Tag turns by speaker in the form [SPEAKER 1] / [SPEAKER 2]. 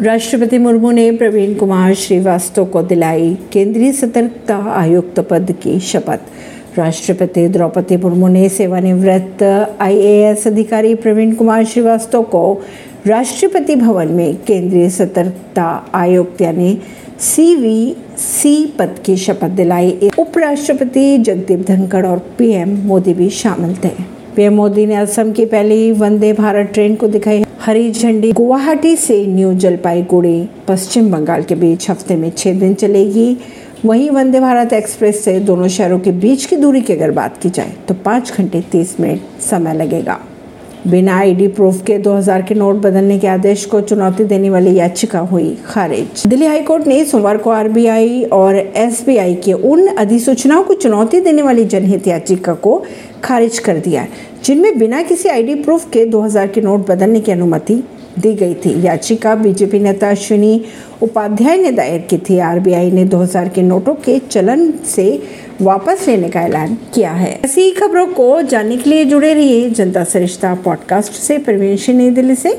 [SPEAKER 1] राष्ट्रपति मुर्मू ने प्रवीण कुमार श्रीवास्तव को दिलाई केंद्रीय सतर्कता आयुक्त पद की शपथ। राष्ट्रपति द्रौपदी मुर्मू ने सेवानिवृत्त आईएएस अधिकारी प्रवीण कुमार श्रीवास्तव को राष्ट्रपति भवन में केंद्रीय सतर्कता आयुक्त यानी सीवीसी पद की शपथ दिलाई। उपराष्ट्रपति जगदीप धनखड़ और पीएम मोदी भी शामिल थे। पीएम मोदी ने असम की पहली वंदे भारत ट्रेन को दिखाई हरी झंडी गुवाहाटी से न्यू जलपाईगुड़ी, पश्चिम बंगाल के बीच हफ़्ते में छह दिन चलेगी। वहीं वंदे भारत एक्सप्रेस से दोनों शहरों के बीच की दूरी की अगर बात की जाए तो पाँच घंटे तीस मिनट समय लगेगा। बिना आईडी प्रूफ के 2000 के नोट बदलने के आदेश को चुनौती देने वाली याचिका हुई खारिज। दिल्ली हाईकोर्ट ने सोमवार को आरबीआई और एसबीआई के उन अधिसूचनाओं को चुनौती देने वाली जनहित याचिका को खारिज कर दिया जिनमें बिना किसी आईडी प्रूफ के 2000 के नोट बदलने की अनुमति दी गई थी। याचिका बीजेपी नेता अश्विनी उपाध्याय ने दायर की थी। आरबीआई ने 2000 के नोटों के चलन से वापस लेने का ऐलान किया है। ऐसी खबरों को जानने के लिए जुड़े रहिए जनता सरिश्ता पॉडकास्ट से। प्रवीण नई दिल्ली से।